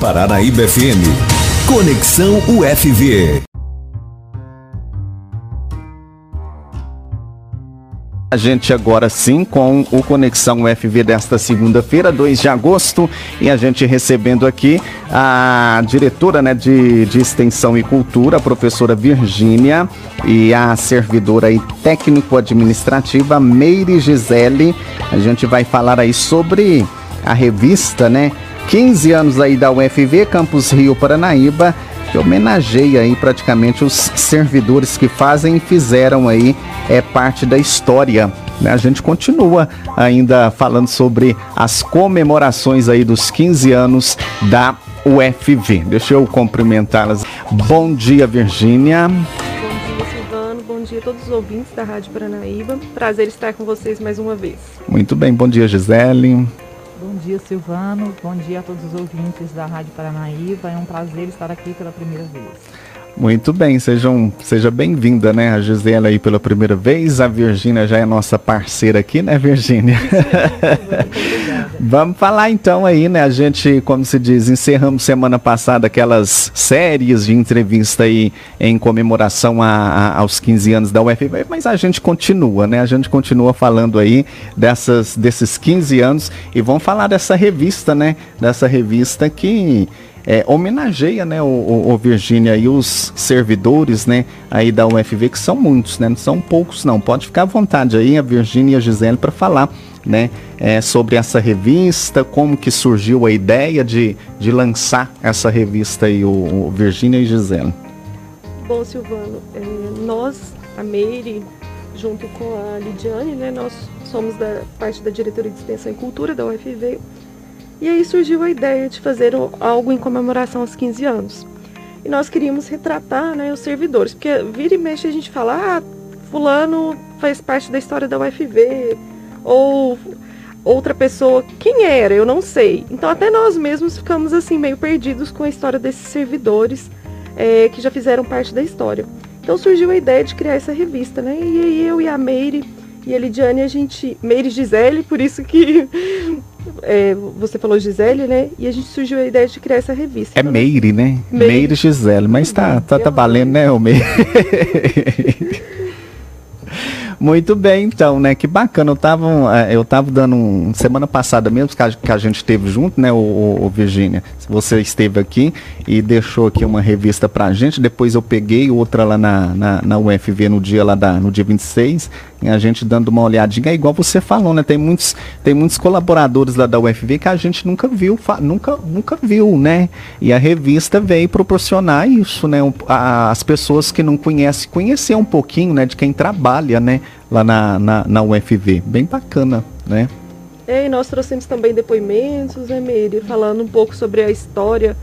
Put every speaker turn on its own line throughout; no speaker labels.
Paranaíba FM. Conexão UFV.
A gente agora sim com o Conexão UFV desta segunda-feira, 2 de agosto, e a gente recebendo aqui a diretora né, de, de Extensão e Cultura, a professora Virgínia, e a servidora e técnico-administrativa Meire Gisele. A gente vai falar aí sobre a revista, né? 15 anos aí da UFV, Campus Rio Paranaíba, que homenageia aí praticamente os servidores que fazem e fizeram aí é parte da história. Né? A gente continua ainda falando sobre as comemorações aí dos 15 anos da UFV. Deixa eu cumprimentá-las. Bom dia, Virgínia.
Bom dia, Silvano. Bom dia a todos os ouvintes da Rádio Paranaíba. Prazer estar com vocês mais uma vez.
Muito bem, bom dia, Gisele.
Bom dia, Silvano. Bom dia a todos os ouvintes da Rádio Paranaíba. É um prazer estar aqui pela primeira vez.
Muito bem, sejam, seja bem-vinda, né, a Gisela aí pela primeira vez. A Virgínia já é nossa parceira aqui, né, Virgínia? Vamos falar então aí, né? A gente, como se diz, encerramos semana passada aquelas séries de entrevista aí em comemoração a, a, aos 15 anos da UFV, mas a gente continua, né? A gente continua falando aí dessas, desses 15 anos e vamos falar dessa revista, né? Dessa revista que é, homenageia, né, o, o, o, Virgínia e os servidores, né, aí da UFV, que são muitos, né, não são poucos não. Pode ficar à vontade aí, a Virgínia e a Gisele, para falar, né, é, sobre essa revista, como que surgiu a ideia de, de lançar essa revista aí, o, o Virgínia e Gisele.
Bom, Silvano, é, nós, a Meire, junto com a Lidiane, né, nós somos da parte da Diretoria de Extensão e Cultura da UFV, e aí surgiu a ideia de fazer algo em comemoração aos 15 anos. E nós queríamos retratar né, os servidores, porque vira e mexe a gente fala, ah, fulano faz parte da história da UFV, ou outra pessoa, quem era? Eu não sei. Então até nós mesmos ficamos assim meio perdidos com a história desses servidores é, que já fizeram parte da história. Então surgiu a ideia de criar essa revista, né? E aí eu e a Meire e a Lidiane, a gente. Meire Gisele, por isso que é, você falou Gisele, né? E a gente surgiu a ideia de criar essa revista.
É Meire, né? Meire, Meire Gisele, mas tá, tá, tá valendo, né, o Meire? Muito bem, então, né? Que bacana. Eu tava, é, eu tava dando um. Semana passada mesmo, que a, que a gente esteve junto, né, o, o, o? Você esteve aqui e deixou aqui uma revista pra gente. Depois eu peguei outra lá na, na, na UFV no dia lá da, no dia 26 a gente dando uma olhadinha, é igual você falou, né? Tem muitos, tem muitos colaboradores lá da UFV que a gente nunca viu, nunca, nunca viu, né? E a revista veio proporcionar isso, né? As pessoas que não conhecem, conhecer um pouquinho, né? De quem trabalha, né? Lá na, na, na UFV. Bem bacana, né?
É, e nós trouxemos também depoimentos, né, Meire? Falando um pouco sobre a história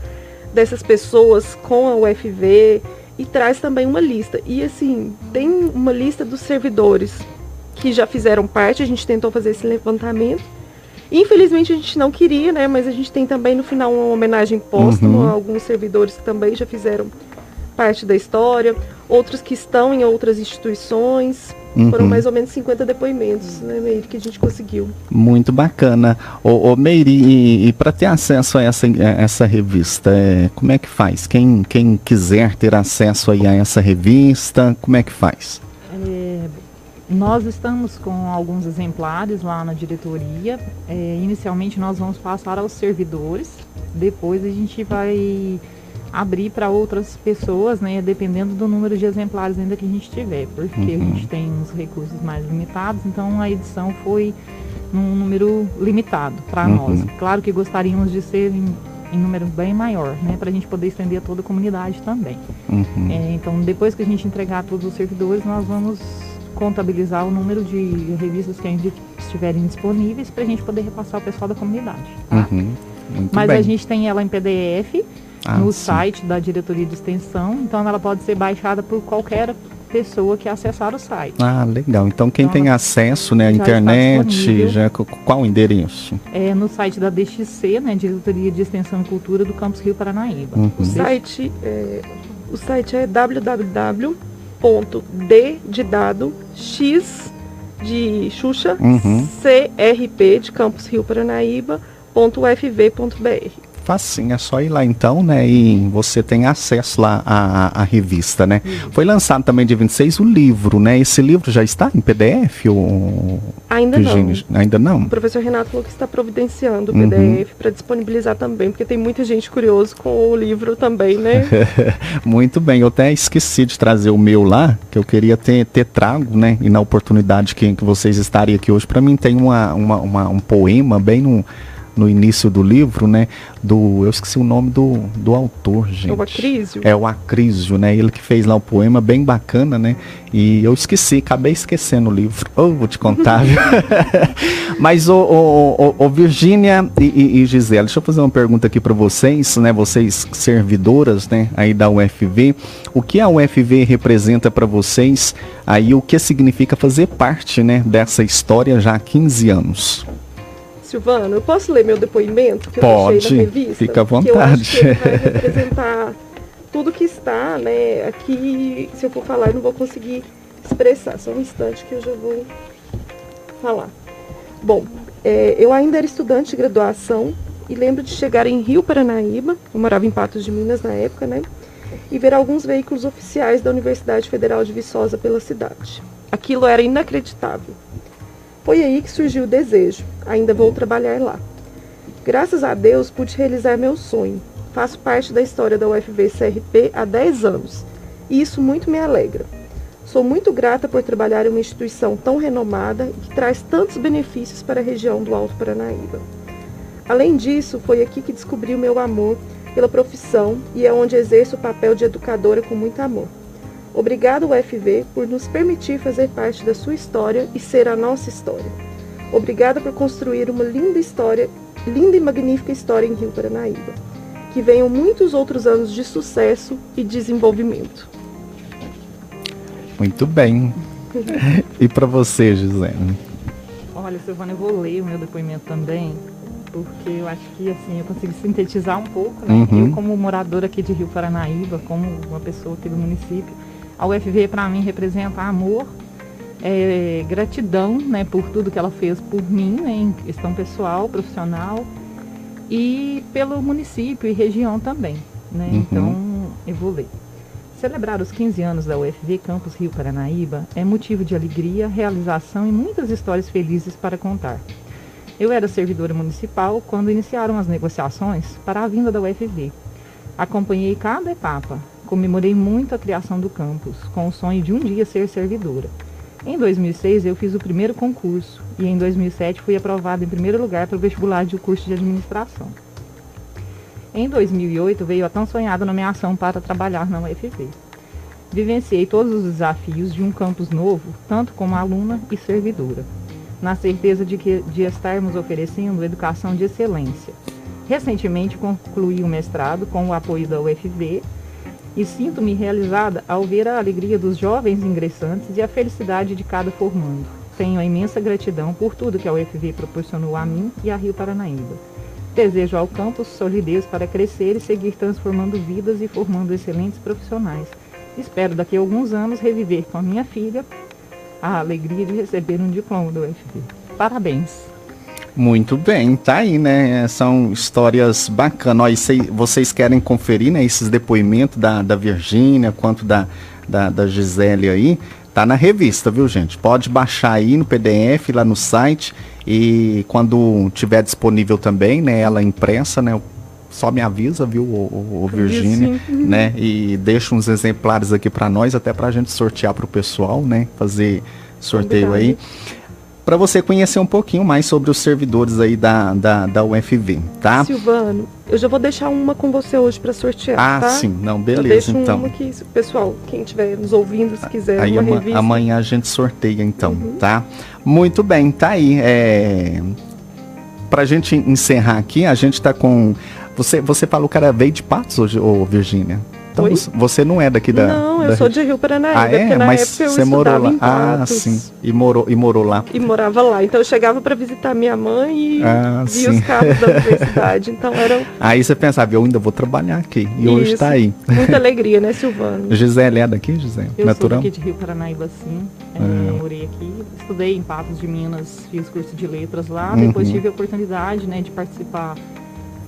dessas pessoas com a UFV e traz também uma lista. E assim, tem uma lista dos servidores que já fizeram parte, a gente tentou fazer esse levantamento. Infelizmente a gente não queria, né? Mas a gente tem também no final uma homenagem póstuma uhum. a alguns servidores que também já fizeram parte da história, outros que estão em outras instituições. Uhum. Foram mais ou menos 50 depoimentos, né, Meire, que a gente conseguiu.
Muito bacana. Ô, ô Meire, e, e para ter acesso a essa, a essa revista, é, como é que faz? Quem, quem quiser ter acesso aí a essa revista, como é que faz? É,
nós estamos com alguns exemplares lá na diretoria. É, inicialmente nós vamos passar aos servidores, depois a gente vai abrir para outras pessoas, né, dependendo do número de exemplares ainda que a gente tiver, porque uhum. a gente tem uns recursos mais limitados, então a edição foi num número limitado para uhum. nós. Claro que gostaríamos de ser em, em número bem maior, né, para a gente poder estender a toda a comunidade também. Uhum. É, então, depois que a gente entregar todos os servidores, nós vamos contabilizar o número de revistas que ainda estiverem disponíveis para a gente poder repassar ao pessoal da comunidade. Tá? Uhum. Mas bem. a gente tem ela em PDF ah, no sim. site da diretoria de extensão, então ela pode ser baixada por qualquer pessoa que acessar o site.
Ah, legal. Então quem então, tem acesso né, à internet, já qual o endereço?
É no site da DXC, né, Diretoria de Extensão e Cultura do Campus Rio Paranaíba.
Uhum. O site é, o site é www.d de dado x de Xuxa, uhum. CRP de Campus Rio.
Facinho, é só ir lá então, né? E você tem acesso lá à, à revista, né? Uhum. Foi lançado também dia 26 o livro, né? Esse livro já está em PDF ou
Ainda Virginia?
não. Ainda não.
O professor Renato falou que está providenciando o PDF uhum. para disponibilizar também, porque tem muita gente curiosa com o livro também, né?
Muito bem, eu até esqueci de trazer o meu lá, que eu queria ter, ter trago, né? E na oportunidade que, que vocês estarem aqui hoje, para mim tem uma, uma, uma, um poema bem no no início do livro, né? Do, eu esqueci o nome do, do autor, gente. É
o Acrísio.
É o Acrísio, né? Ele que fez lá o poema, bem bacana, né? E eu esqueci, acabei esquecendo o livro. Oh, vou te contar. Mas, ô, ô, ô, ô Virgínia e, e, Gisele, deixa eu fazer uma pergunta aqui para vocês, né? Vocês servidoras, né? Aí da UFV. O que a UFV representa para vocês? Aí o que significa fazer parte, né? Dessa história já há 15 anos?
Silvano, eu posso ler meu depoimento
que Pode, eu deixei na revista? Fica à vontade.
Eu acho que vai representar tudo que está, né? Aqui, se eu for falar, eu não vou conseguir expressar. Só um instante que eu já vou falar. Bom, é, eu ainda era estudante de graduação e lembro de chegar em Rio Paranaíba, eu morava em Patos de Minas na época, né? E ver alguns veículos oficiais da Universidade Federal de Viçosa pela cidade. Aquilo era inacreditável. Foi aí que surgiu o desejo. Ainda vou trabalhar lá. Graças a Deus pude realizar meu sonho. Faço parte da história da UFV CRP há 10 anos e isso muito me alegra. Sou muito grata por trabalhar em uma instituição tão renomada e que traz tantos benefícios para a região do Alto Paranaíba. Além disso, foi aqui que descobri o meu amor pela profissão e é onde exerço o papel de educadora com muito amor. Obrigado, UFV, por nos permitir fazer parte da sua história e ser a nossa história. Obrigada por construir uma linda história, linda e magnífica história em Rio Paranaíba. Que venham muitos outros anos de sucesso e desenvolvimento.
Muito bem. e para você, Gisele?
Olha, Silvana, eu vou ler o meu depoimento também, porque eu acho que assim eu consigo sintetizar um pouco, né? Uhum. Eu como moradora aqui de Rio Paranaíba, como uma pessoa aqui do município, a UFV para mim representa amor, é, gratidão né, por tudo que ela fez por mim, né, em questão pessoal, profissional, e pelo município e região também. Né? Uhum. Então, eu vou ler. Celebrar os 15 anos da UFV Campus Rio Paranaíba é motivo de alegria, realização e muitas histórias felizes para contar. Eu era servidora municipal quando iniciaram as negociações para a vinda da UFV. Acompanhei cada etapa, comemorei muito a criação do campus, com o sonho de um dia ser servidora. Em 2006 eu fiz o primeiro concurso e em 2007 fui aprovada em primeiro lugar para o vestibular de curso de administração. Em 2008 veio a tão sonhada nomeação para trabalhar na UFV. Vivenciei todos os desafios de um campus novo, tanto como aluna e servidora, na certeza de que de estarmos oferecendo educação de excelência. Recentemente concluí o mestrado com o apoio da UFV e sinto-me realizada ao ver a alegria dos jovens ingressantes e a felicidade de cada formando. Tenho a imensa gratidão por tudo que a UFV proporcionou a mim e a Rio Paranaíba. Desejo ao campus solidez para crescer e seguir transformando vidas e formando excelentes profissionais. Espero daqui a alguns anos reviver com a minha filha a alegria de receber um diploma do UFV. Parabéns!
Muito bem, tá aí, né? São histórias bacanas. Ó, vocês querem conferir, né? Esses depoimentos da, da Virgínia, quanto da, da, da Gisele aí. Tá na revista, viu, gente? Pode baixar aí no PDF, lá no site. E quando tiver disponível também, né? Ela impressa, né? Só me avisa, viu, o, o Virgínia, né? E deixa uns exemplares aqui para nós, até pra gente sortear pro pessoal, né? Fazer sorteio aí para você conhecer um pouquinho mais sobre os servidores aí da, da, da UFV, tá?
Silvano, eu já vou deixar uma com você hoje para sortear,
ah,
tá?
sim, não, beleza,
eu
então.
Uma que, pessoal, quem estiver nos ouvindo, se quiser aí uma ama, revista.
Amanhã a gente sorteia, então, uhum. tá? Muito bem, tá aí. É... Pra gente encerrar aqui, a gente tá com... Você, você falou que era veio de Patos hoje, ô Virgínia? Então Oi? você não é daqui da.
Não,
eu
da... sou de Rio Paranaíba.
Ah, é? Mas você morou lá. Ah, sim. E morou, e morou lá.
E morava lá. Então eu chegava para visitar minha mãe e ah, via sim. os carros da universidade. Então eram.
Aí você pensava, eu ainda vou trabalhar aqui. E Isso. hoje está aí.
Muita alegria, né, Silvano?
Gisele é daqui, Gisele?
Eu Natural? sou daqui de Rio Paranaíba, sim. É, ah. Morei aqui. Estudei em Patos de Minas, fiz curso de letras lá. Uhum. Depois tive a oportunidade né, de participar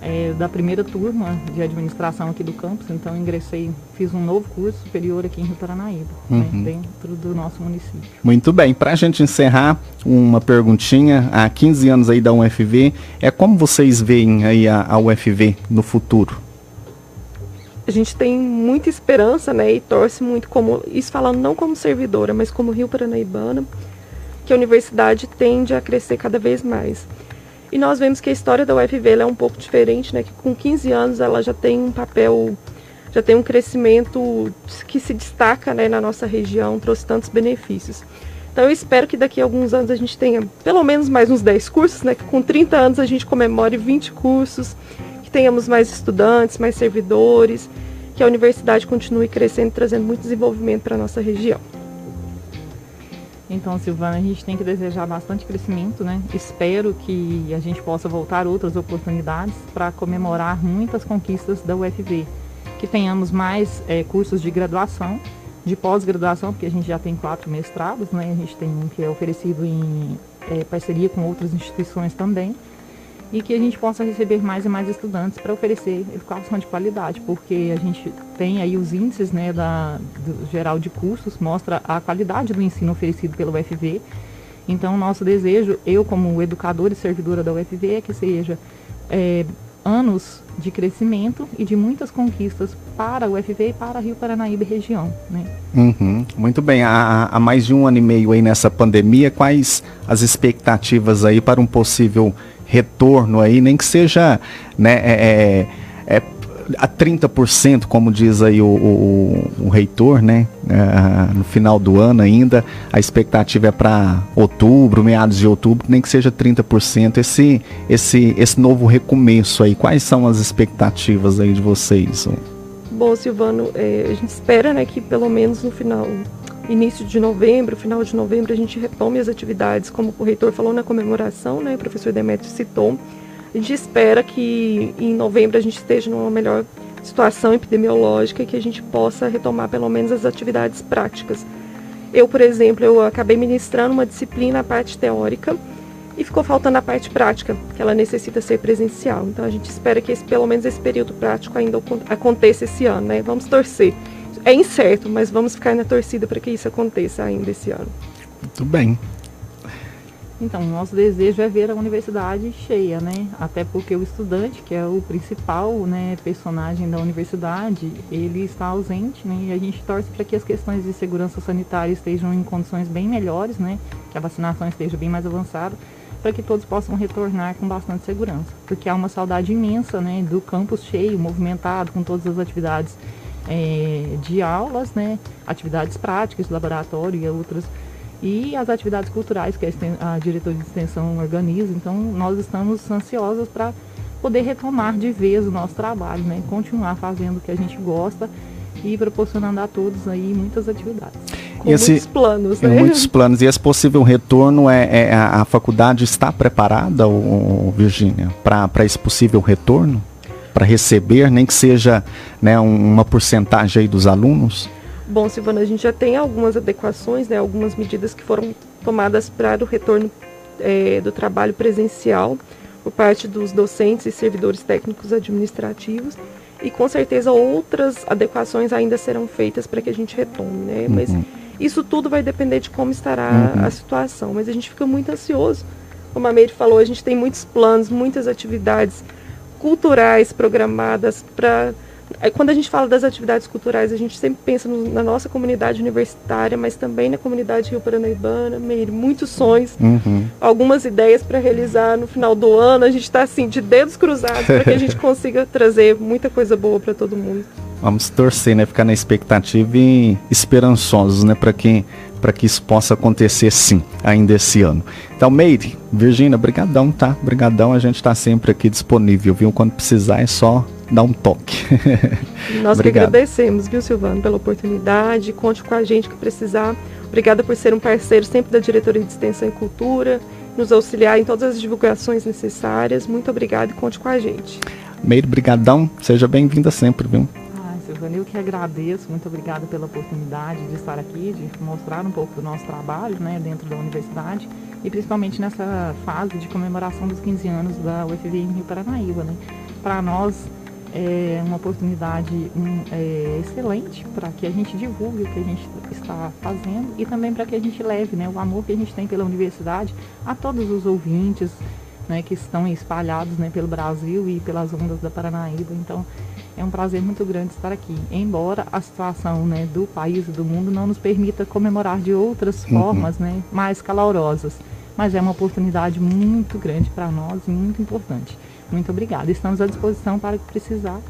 é, da primeira turma de administração aqui do campus, então ingressei, fiz um novo curso superior aqui em Rio Paranaíba, né, uhum. né, dentro do nosso município.
Muito bem, para a gente encerrar, uma perguntinha, há 15 anos aí da UFV, é como vocês veem aí a, a UFV no futuro?
A gente tem muita esperança, né, e torce muito como, isso falando não como servidora, mas como Rio Paranaibana, que a universidade tende a crescer cada vez mais. E nós vemos que a história da UFV é um pouco diferente, né? Que com 15 anos ela já tem um papel, já tem um crescimento que se destaca né, na nossa região, trouxe tantos benefícios. Então eu espero que daqui a alguns anos a gente tenha pelo menos mais uns 10 cursos, né? Que com 30 anos a gente comemore 20 cursos, que tenhamos mais estudantes, mais servidores, que a universidade continue crescendo, trazendo muito desenvolvimento para a nossa região.
Então, Silvana, a gente tem que desejar bastante crescimento, né? Espero que a gente possa voltar outras oportunidades para comemorar muitas conquistas da UFV. Que tenhamos mais é, cursos de graduação, de pós-graduação, porque a gente já tem quatro mestrados, né? A gente tem um que é oferecido em é, parceria com outras instituições também e que a gente possa receber mais e mais estudantes para oferecer educação de qualidade, porque a gente tem aí os índices né, da, geral de cursos, mostra a qualidade do ensino oferecido pelo UFV. Então, nosso desejo, eu como educadora e servidora da UFV, é que seja é, anos de crescimento e de muitas conquistas para o UFV e para Rio Paranaíba e região. Né?
Uhum. Muito bem, há, há mais de um ano e meio aí nessa pandemia, quais as expectativas aí para um possível retorno aí, nem que seja né, é, é, é a 30%, como diz aí o, o, o reitor, né? É, no final do ano ainda, a expectativa é para outubro, meados de outubro, nem que seja 30%. Esse, esse, esse novo recomeço aí, quais são as expectativas aí de vocês?
Bom, Silvano, é, a gente espera né, que pelo menos no final início de novembro, final de novembro, a gente retome as atividades, como o reitor falou na comemoração, né, o professor Demetrio citou. A gente espera que em novembro a gente esteja numa melhor situação epidemiológica e que a gente possa retomar pelo menos as atividades práticas. Eu, por exemplo, eu acabei ministrando uma disciplina, a parte teórica, e ficou faltando a parte prática, que ela necessita ser presencial. Então a gente espera que esse, pelo menos esse período prático ainda aconteça esse ano, né? Vamos torcer é incerto, mas vamos ficar na torcida para que isso aconteça ainda esse ano.
Muito bem.
Então, nosso desejo é ver a universidade cheia, né? Até porque o estudante, que é o principal né, personagem da universidade, ele está ausente, né? E a gente torce para que as questões de segurança sanitária estejam em condições bem melhores, né? Que a vacinação esteja bem mais avançada, para que todos possam retornar com bastante segurança. Porque há uma saudade imensa, né? Do campus cheio, movimentado, com todas as atividades é, de aulas, né, atividades práticas, laboratório e outras, e as atividades culturais que a, a diretoria de extensão organiza. Então, nós estamos ansiosos para poder retomar de vez o nosso trabalho, né, continuar fazendo o que a gente gosta e proporcionando a todos aí muitas atividades.
Com esse, muitos planos, né?
Muitos planos. E esse possível retorno, é, é a, a faculdade está preparada, Virgínia, para esse possível retorno? Para receber, nem que seja né, uma porcentagem aí dos alunos?
Bom, Silvana, a gente já tem algumas adequações, né, algumas medidas que foram tomadas para o retorno é, do trabalho presencial por parte dos docentes e servidores técnicos administrativos e com certeza outras adequações ainda serão feitas para que a gente retome, né? Uhum. Mas isso tudo vai depender de como estará uhum. a situação. Mas a gente fica muito ansioso. Como a Meire falou, a gente tem muitos planos, muitas atividades culturais programadas para quando a gente fala das atividades culturais, a gente sempre pensa no, na nossa comunidade universitária, mas também na comunidade Rio Paranaibana, meio, muitos sonhos, uhum. algumas ideias para realizar no final do ano. A gente está assim, de dedos cruzados para que a gente consiga trazer muita coisa boa para todo mundo.
Vamos torcer, né? Ficar na expectativa e esperançosos, né? Para que, que isso possa acontecer sim, ainda esse ano. Então, Meire, Virgínia, brigadão, tá? Brigadão, a gente está sempre aqui disponível, viu? Quando precisar é só dar um toque.
Nós que agradecemos, viu, Silvano, pela oportunidade. Conte com a gente que precisar. Obrigada por ser um parceiro sempre da Diretoria de Extensão e Cultura, nos auxiliar em todas as divulgações necessárias. Muito obrigada e conte com a gente.
Meire, brigadão. Seja bem-vinda sempre, viu?
Silvana, eu que agradeço, muito obrigada pela oportunidade de estar aqui, de mostrar um pouco do nosso trabalho né, dentro da universidade e principalmente nessa fase de comemoração dos 15 anos da UFV em Rio Paranaíba. Né? para nós é uma oportunidade um, é, excelente para que a gente divulgue o que a gente está fazendo e também para que a gente leve né, o amor que a gente tem pela universidade a todos os ouvintes né, que estão espalhados né, pelo Brasil e pelas ondas da Paranaíba. Então é um prazer muito grande estar aqui. Embora a situação né, do país e do mundo não nos permita comemorar de outras uhum. formas né, mais calorosas, mas é uma oportunidade muito grande para nós e muito importante. Muito obrigada. Estamos à disposição para o que precisar.